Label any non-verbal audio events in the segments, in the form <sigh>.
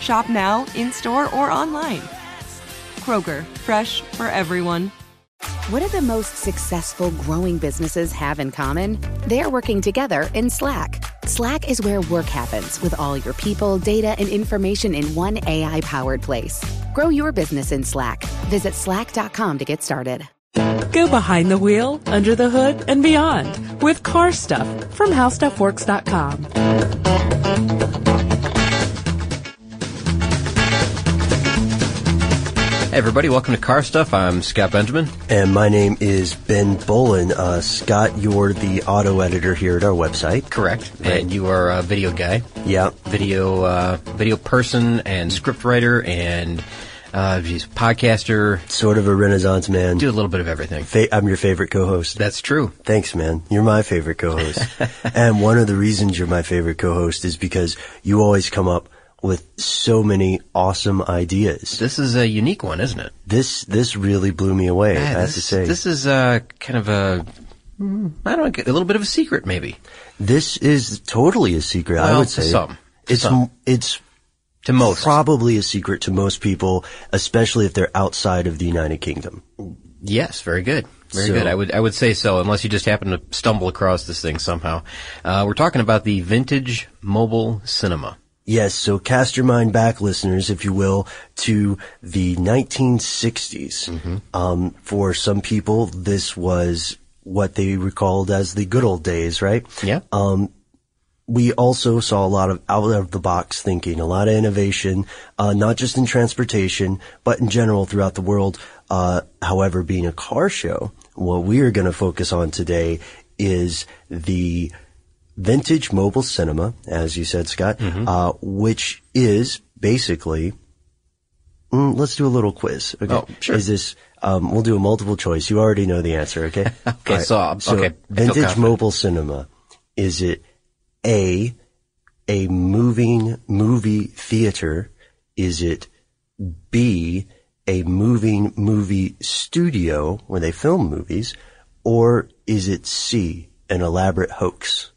Shop now, in store, or online. Kroger, fresh for everyone. What do the most successful growing businesses have in common? They're working together in Slack. Slack is where work happens with all your people, data, and information in one AI powered place. Grow your business in Slack. Visit slack.com to get started. Go behind the wheel, under the hood, and beyond with car stuff from howstuffworks.com. everybody, welcome to Car Stuff. I'm Scott Benjamin. And my name is Ben Bowlin. Uh, Scott, you're the auto editor here at our website. Correct. And you are a video guy. Yeah. Video, uh, video person and script writer and, uh, geez, podcaster. Sort of a renaissance man. Do a little bit of everything. Fa- I'm your favorite co-host. That's true. Thanks, man. You're my favorite co-host. <laughs> and one of the reasons you're my favorite co-host is because you always come up with so many awesome ideas. This is a unique one, isn't it? This this really blew me away. I have this, to say, This is, uh, kind of a, mm, don't know, a little bit of a secret maybe. this is totally a secret. I Well, would to say some. It's some. it's To most. probably a secret to most people, especially if they're outside of the United Kingdom. Yes, very good. Very So- good. I would I would say so, unless you just happen to stumble across this thing somehow. Uh, we're talking about the vintage mobile cinema. Yes, so cast your mind back, listeners, if you will, to the 1960s. Mm-hmm. Um, for some people, this was what they recalled as the good old days, right? Yeah. Um, we also saw a lot of out of the box thinking, a lot of innovation, uh, not just in transportation, but in general throughout the world. Uh, however, being a car show, what we are going to focus on today is the vintage mobile cinema, as you said, Scott, Mm-hmm. uh, which is basically, mm, let's do a little quiz. Okay. Oh, sure. Is this, um, we'll do a multiple choice. You already know the answer, okay? <laughs> Okay, right. so, um, okay, I vintage mobile cinema, is it A, a moving movie theater? Is it B, a moving movie studio where they film movies? Or is it C, an elaborate hoax?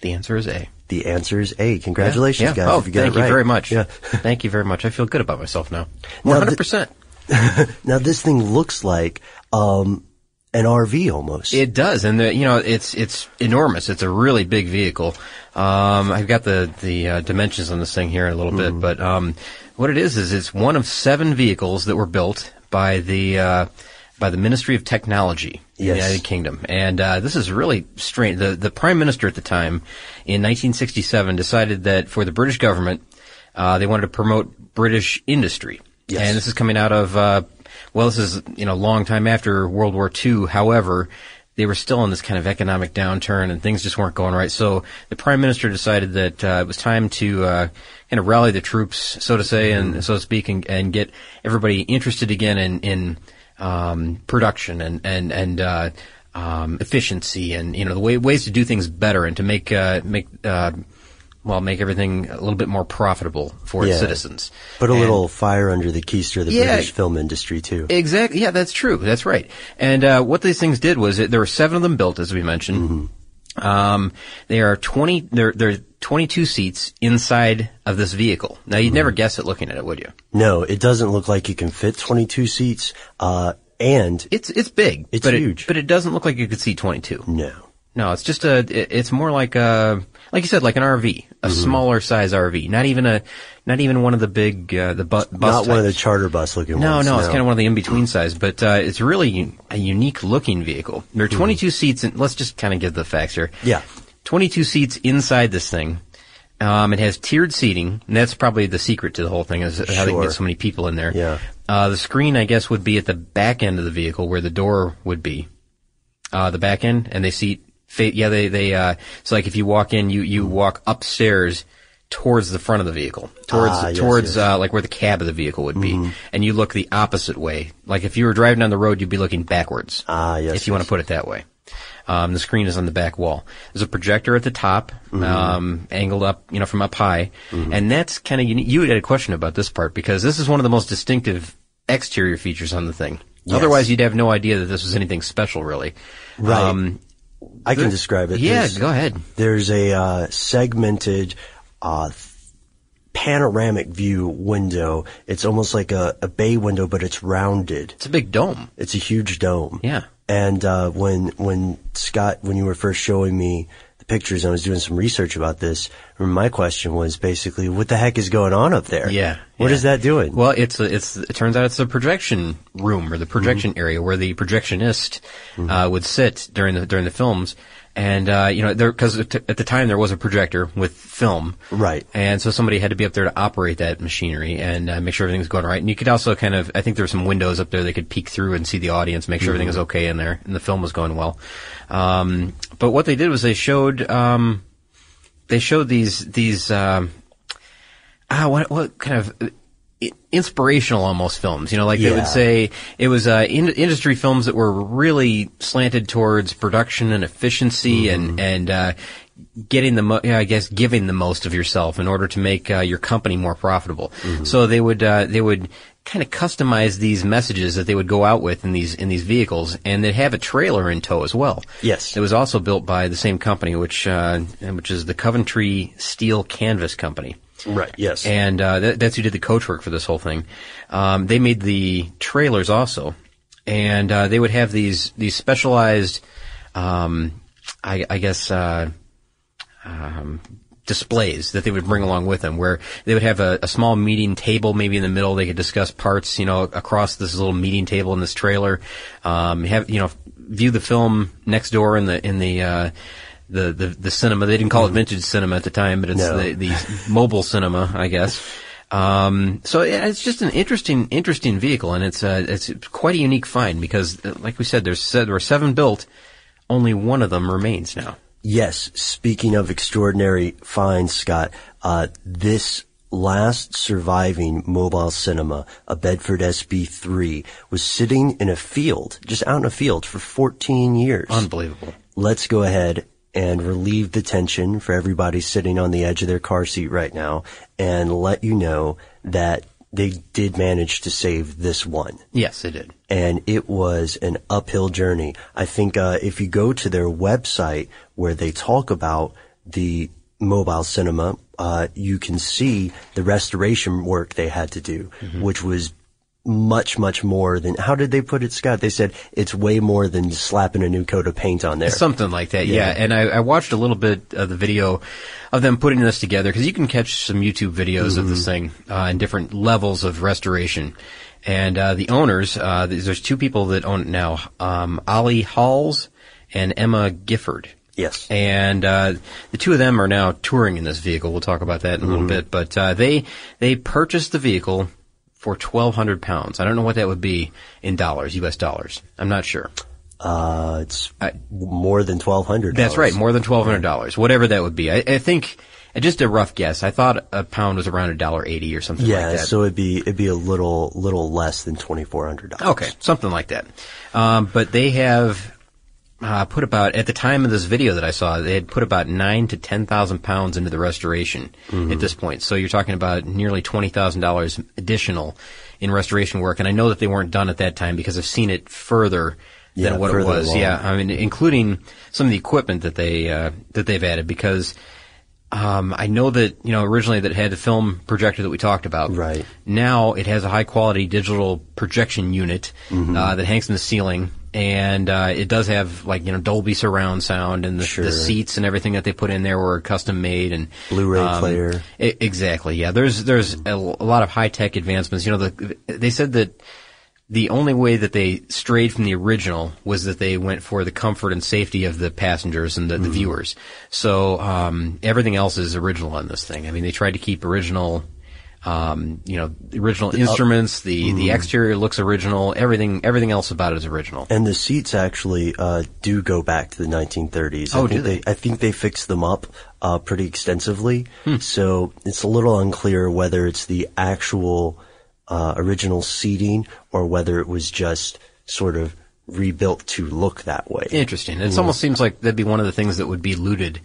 The answer is A. The answer is A. Congratulations, yeah. guys. Oh, you got thank you right. very much. Yeah. <laughs> thank you very much. I feel good about myself now. <laughs> Now, One the- hundred percent. <laughs> Now this thing looks like um, an RV almost. It does, and the, you know it's it's enormous. It's a really big vehicle. Um, I've got the the uh, dimensions on this thing here in a little Mm-hmm. bit, but um, what it is is it's one of seven vehicles that were built by the uh, by the Ministry of Technology in Yes. the United Kingdom, and uh, this is really strange. The the Prime Minister at the time, in 1967, decided that for the British government, uh, they wanted to promote British industry, Yes. and this is coming out of uh, well, this is you know a long time after World War II. However, they were still in this kind of economic downturn, and things just weren't going right. So the prime minister decided that uh, it was time to uh, kind of rally the troops, so to say, and so to speak, and, and get everybody interested again in in um, production and and and uh, um, efficiency and you know the way, ways to do things better and to make uh, make uh, well make everything a little bit more profitable for yeah. its citizens. Put a and, little fire under the keister of the yeah, British film industry too. Exactly. Yeah, that's true. That's right. And uh, what these things did was it, there were seven of them built, as we mentioned. Mm-hmm. Um, they are twenty. They're they're 22 seats inside of this vehicle. Now, you'd mm-hmm. never guess it looking at it, would you? No, it doesn't look like you can fit 22 seats. Uh, and it's it's big. It's but huge, it, but it doesn't look like you could see 22. No, no, it's just a. It's more like a, like you said, like an RV, a mm-hmm. smaller size RV. Not even a, not even one of the big uh, the bu- bus. Not types. one of the charter bus looking. No, ones, no, no, it's kind of one of the in between size, but uh, it's really a unique looking vehicle. There are mm-hmm. 22 mm-hmm. seats, and let's just kind of give the facts here. Yeah, 22 seats inside this thing. Um, it has tiered seating, and that's probably the secret to the whole thing is how they can Sure. get so many people in there. Yeah. Uh, the screen, I guess, would be at the back end of the vehicle where the door would be. Uh, the back end, and they seat, fa- yeah, they, they, uh, it's like if you walk in, you, you walk upstairs towards the front of the vehicle, towards, Ah, yes, towards. Mm-hmm. uh, like where the cab of the vehicle would be. And you look the opposite way. Like if you were driving down the road, you'd be looking backwards. Ah, yes, If you want to put it that way. Um, the screen is on the back wall. There's a projector at the top, Mm-hmm. um, angled up, you know, from up high, and that's kind of unique. You had a question about this part because this is one of the most distinctive exterior features on the thing. Yes. Otherwise, you'd have no idea that this was anything special, really. Right. Um, I can describe it. yeah, There's- go ahead. There's a uh, segmented uh, panoramic view window. It's almost like a, a bay window, but it's rounded. It's a big dome. It's a huge dome. Yeah. And uh, when when Scott, when you were first showing me the pictures, I was doing some research about this. My question was basically, what the heck is going on up there? Yeah. What yeah. is that doing? Well, it's a, it's it turns out it's the projection room or the projection Mm-hmm. area where the projectionist uh, would sit during the during the films. And uh, you know, there because at the time there was a projector with film, Right. And so somebody had to be up there to operate that machinery and uh, make sure everything's going right. And you could also kind of, I think there were some windows up there they could peek through and see the audience, make sure everything was okay in there, and the film was going well. Um, but what they did was they showed um, they showed these these um, ah what what kind of inspirational almost films you know like they would say it was uh, in, industry films that were really slanted towards production and efficiency Mm-hmm. and and uh, getting the mo- yeah, I guess giving the most of yourself in order to make uh, your company more profitable Mm-hmm. so they would uh, they would kind of customize these messages that they would go out with in these in these vehicles and they'd have a trailer in tow as well Yes. it was also built by the same company which uh, which is the Coventry Steel Caravans Company right. Yes. and uh, that, that's who did the coach work for this whole thing. Um, they made the trailers also, and uh, they would have these these specialized, um, I, I guess, uh, um, displays that they would bring along with them, where they would have a, a small meeting table maybe in the middle. They could discuss parts, you know, across this little meeting table in this trailer. Um, have you know, view the film next door in the in the. The, the the cinema they didn't call it vintage cinema at the time, but it's No. the, the mobile cinema, I guess. Um, so it's just an interesting, interesting vehicle, and it's uh, it's quite a unique find because, uh, like we said, there's there were seven built, only one of them remains now. Yes, speaking of extraordinary finds, Scott, uh, this last surviving mobile cinema, a Bedford SB3, was sitting in a field, just out in a field for 14 years. Unbelievable. Let's go ahead and relieve the tension for everybody sitting on the edge of their car seat right now and let you know that they did manage to save this one Yes, it did. and it was an uphill journey. I think uh, if you go to their website where they talk about the mobile cinema, uh, you can see the restoration work they had to do, which was much, much more than, how did they put it, Scott? They said it's way more than slapping a new coat of paint on there. Something like that, yeah. And I, I watched a little bit of the video of them putting this together because you can catch some YouTube videos of this thing uh, in different levels of restoration. And uh, the owners, uh, there's two people that own it now, um, Ollie Halls and Emma Gifford. Yes. And uh, the two of them are now touring in this vehicle. We'll talk about that in a little bit. But uh, they they purchased the vehicle for twelve hundred pounds. I don't know what that would be in dollars, U.S. dollars. I'm not sure. Uh, it's I- more than twelve hundred. That's right, more than twelve hundred dollars, whatever that would be. I, I think just a rough guess. I thought a pound was around a dollar eighty or something Yeah, like that. so it'd be it'd be a little little less than twenty four hundred dollars. Okay, something like that. Um, but they have uh, put about at the time of this video that I saw, they had put about nine to ten thousand pounds into the restoration Mm-hmm. at this point. So you're talking about nearly twenty thousand dollars additional in restoration work. And I know that they weren't done at that time because I've seen it further Yeah, than what it was. Yeah, I mean, including some of the equipment that they uh, that they've added because. Um, I know that you know originally that it had the film projector that we talked about. Right. Now it has a high quality digital projection unit Mm-hmm. uh, that hangs in the ceiling, and uh, it does have like you know Dolby surround sound, and the, Sure. the seats and everything that they put in there were custom made and Blu-ray um, player. e- exactly, yeah. There's there's a, l- a lot of high tech advancements. You know, the, they said that the only way that they strayed from the original was that they went for the comfort and safety of the passengers and the, Mm-hmm. the viewers. So um, everything else is original on this thing. I mean, they tried to keep original. Um, you know, the original instruments, the Mm-hmm. the exterior looks original. Everything everything else about it is original. And the seats actually uh, do go back to the 1930s. Oh, I think do they? I think they fixed them up uh, pretty extensively. Hmm. So it's a little unclear whether it's the actual uh, original seating or whether it was just sort of rebuilt to look that way. Interesting. It almost seems like that'd be one of the things that would be looted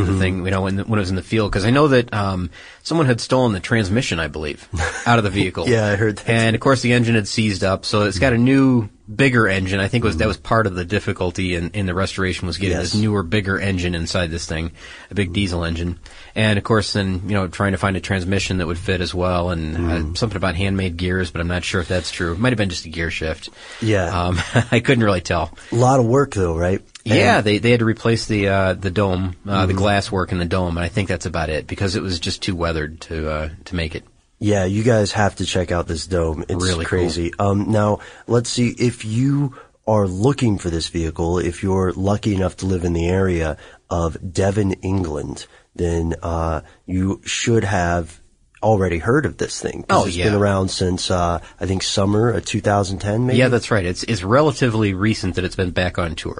in the thing, you know, when, when it was in the field. Because I know that um, someone had stolen the transmission, I believe, <laughs> out of the vehicle. Yeah, I heard that And of course, the engine had seized up, so it's got a new, bigger engine. I think was that was part of the difficulty in, in the restoration was getting Yes. this newer, bigger engine inside this thing, a big diesel engine. And of course, then you know, trying to find a transmission that would fit as well, and uh, something about handmade gears, but I'm not sure if that's true. It might have been just a gear shift. Yeah. Um, <laughs> I couldn't really tell. A lot of work though, right? Yeah, And- they they had to replace the uh, the dome, uh, the glass work in the dome, and I think that's about it because it was just too weathered to uh, to make it. Yeah, you guys have to check out this dome. It's Really crazy. Um, now, let's see if you are looking for this vehicle, if you're lucky enough to live in the area of Devon, England, then uh, you should have already heard of this thing. Oh, it's yeah. been around since uh, I think summer of 2010, maybe. Yeah, that's right. It's it's relatively recent that it's been back on tour.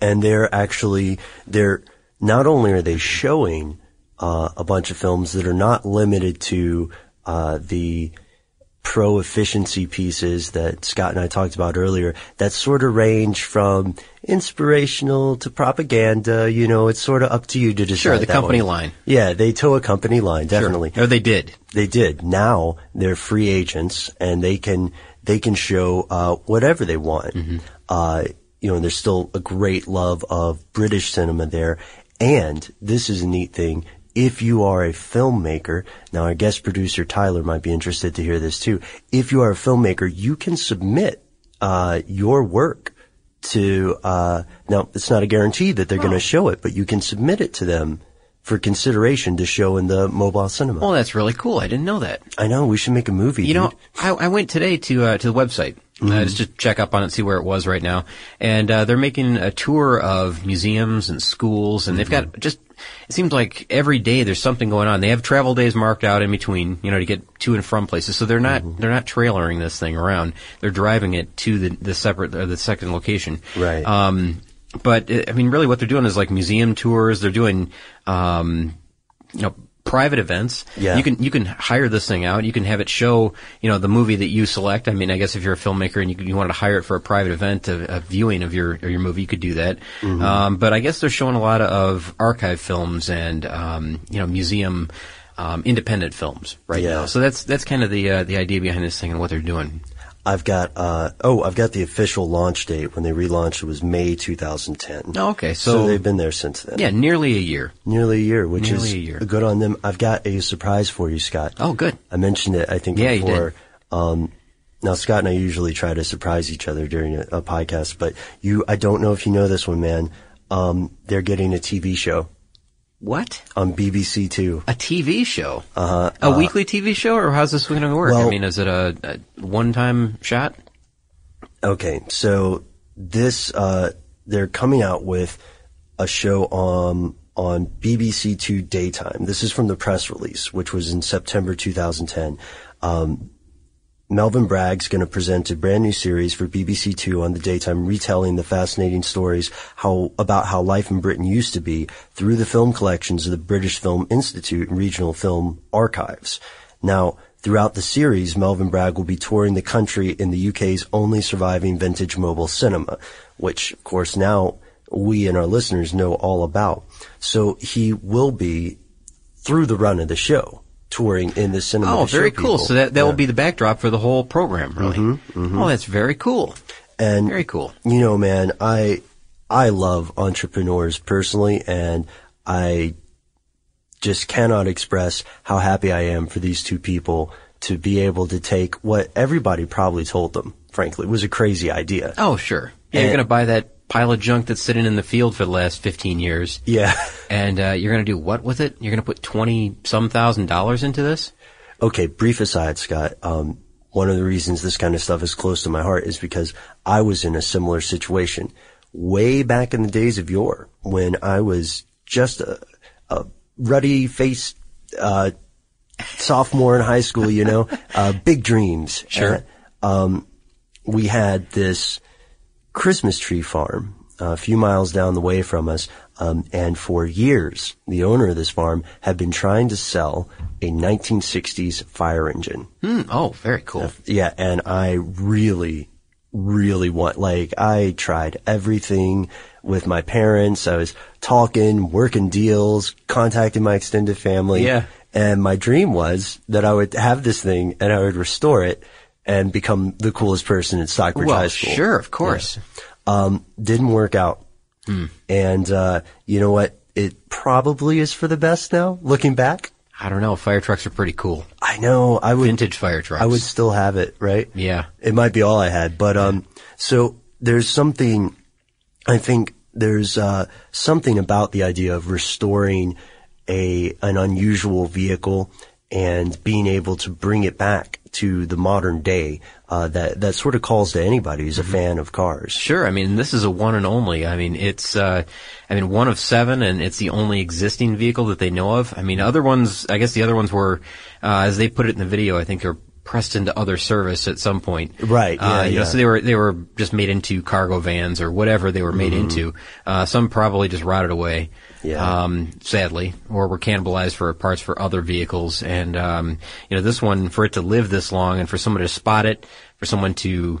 and they're actually they're not only are they showing uh, a bunch of films that are not limited to uh, the pro efficiency pieces that Scott and I talked about earlier that sort of range from inspirational to propaganda you know it's sort of up to you to decide Sure, the company one. line. yeah they toe a company line definitely Or they did. they did. Now they're free agents and they can they can show uh, whatever they want. Uh, you know, and there's still a great love of British cinema there. And this is a neat thing. If you are a filmmaker, now our guest producer Tyler might be interested to hear this too. If you are a filmmaker, you can submit uh, your work to. Uh, now, it's not a guarantee that they're going to show it, but you can submit it to them for consideration to show in the mobile cinema. Oh, that's really cool. I didn't know that. I know. We should make a movie. You know. I, I went today to uh, to the website uh, just to check up on it, see where it was right now, and uh, they're making a tour of museums and schools, and they've got just. It seems like every day there's something going on. They have travel days marked out in between, you know, to get to and from places. So they're not they're not trailering this thing around. They're driving it to the the separate the second location. Right. Um, but uh, I mean, really, what they're doing is like museum tours. They're doing, um, you know, private events. Yeah. You can you can hire this thing out. You can have it show, you know, the movie that you select. I mean, I guess if you're a filmmaker and you, you wanted to hire it for a private event, a, a viewing of your of your movie, you could do that. Mm-hmm. Um, but I guess they're showing a lot of archive films and um, you know museum. Um, independent films right Yeah. now, so that's that's kind of the uh, the idea behind this thing and what they're doing. I've got. Uh, oh, I've got the official launch date when they relaunched. It was May 2010. Oh, okay, So, so, they've been there since then. yeah, nearly a year. nearly a year, which Nearly is a year. good on them. I've got a surprise for you, Scott. Oh, good. I mentioned it. I think Yeah, you before. Um, now, Scott and I usually try to surprise each other during a, a podcast, but you, I don't know if you know this one, man. Um, they're getting a TV show What? on BBC Two. A TV show? Uh-huh. A weekly TV show, or how's this going to work? I mean, is it a, a one-time shot? Okay, so this uh, they're coming out with a show on on BBC Two daytime. This is from the press release, which was in September 2010. Um, Melvin Bragg's going to present a brand new series for BBC Two on the daytime, retelling the fascinating stories how about how life in Britain used to be through the film collections of the British Film Institute and regional film archives. Now, throughout the series, Melvin Bragg will be touring the country in the UK's only surviving vintage mobile cinema, which, of course, now we and our listeners know all about. So he will be through the run of the show touring in the cinema. Oh, very cool. people. So that that Yeah. will be the backdrop for the whole program, really. Mm-hmm, Oh, that's very cool. And Very cool. You know, man, I I love entrepreneurs personally, and I just cannot express how happy I am for these two people to be able to take what everybody probably told them. Frankly, was a crazy idea. Oh, sure. Yeah, you're going to buy that pile of junk that's sitting in the field for the last 15 years. Yeah. And uh, you're going to do what with it? You're going to put 20 some thousand dollars into this? Okay, brief aside, Scott. Um, one of the reasons this kind of stuff is close to my heart is because I was in a similar situation way back in the days of yore when I was just a, a ruddy faced, uh, sophomore in high school, you know, <laughs> uh, big dreams. Sure. And, um, we had this Christmas tree farm uh, a few miles down the way from us. Um, and for years, the owner of this farm had been trying to sell a 1960s fire engine. Hmm. Oh, very cool. Yeah, and I really, really want, like, I tried everything with my parents. I was talking, working deals, contacting my extended family. Yeah. And my dream was that I would have this thing and I would restore it and become the coolest person at Stockbridge Well, High School. sure, of course. Um, didn't work out. Hmm. And, uh, you know what? It probably is for the best now, looking back. I don't know. Fire trucks are pretty cool. I know, I would, Vintage fire trucks. I would still have it, right? Yeah. It might be all I had, but, um, so there's something, I think there's, uh, something about the idea of restoring a, an unusual vehicle and being able to bring it back to the modern day, uh, that, that sort of calls to anybody who's a fan of cars. Sure. I mean, this is a one and only. I mean, it's, uh, I mean, one of seven and it's the only existing vehicle that they know of. I mean, other ones, I guess the other ones were, uh, as they put it in the video, I think they're pressed into other service at some point. Right, yeah, uh, you know, so they were, they were just made into cargo vans or whatever they were made into. Uh, some probably just rotted away. Yeah. Um, sadly, or were cannibalized for parts for other vehicles. And, um, you know, this one, for it to live this long and for someone to spot it, for someone to,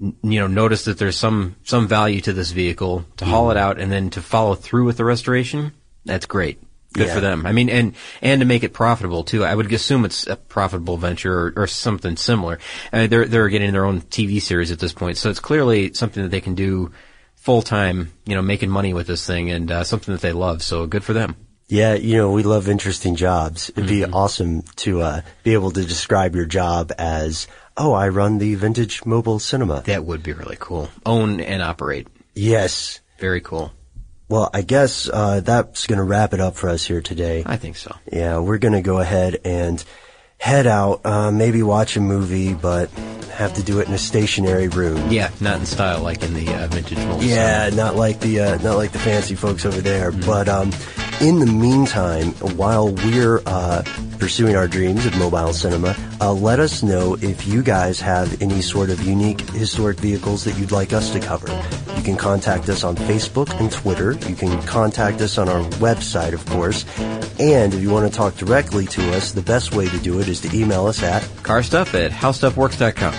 you know, notice that there's some, some value to this vehicle, to haul it out and then to follow through with the restoration, that's great. Good Yeah. for them. I mean, and, and to make it profitable too. I would assume it's a profitable venture or, or something similar. I mean, they're, they're getting their own TV series at this point. So it's clearly something that they can do full time, you know, making money with this thing and, uh, something that they love. So good for them. Yeah, you know, we love interesting jobs. It'd be Mm-hmm. awesome to uh, be able to describe your job as, oh, I run the vintage mobile cinema. That would be really cool. Own and operate. yes. Very cool. Well, I guess uh, that's going to wrap it up for us here today. I think so. Yeah, we're going to go ahead and head out, uh, maybe watch a movie, but have to do it in a stationary room. Yeah, not in style like in the uh, vintage mobile. Yeah, not like the uh, not like the fancy folks over there. But um, in the meantime, while we're uh, pursuing our dreams of mobile cinema, uh, let us know if you guys have any sort of unique historic vehicles that you'd like us to cover. You can contact us on Facebook and Twitter. You can contact us on our website, of course. And if you want to talk directly to us, the best way to do it is to email us at Car stuff at howstuffworks.com.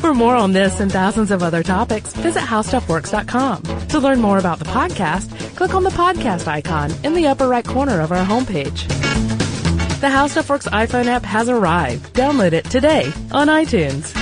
For more on this and thousands of other topics, visit howstuffworks.com. To learn more about the podcast, click on the podcast icon in the upper right corner of our homepage. The How Stuff Works iPhone app has arrived. Download it today on iTunes.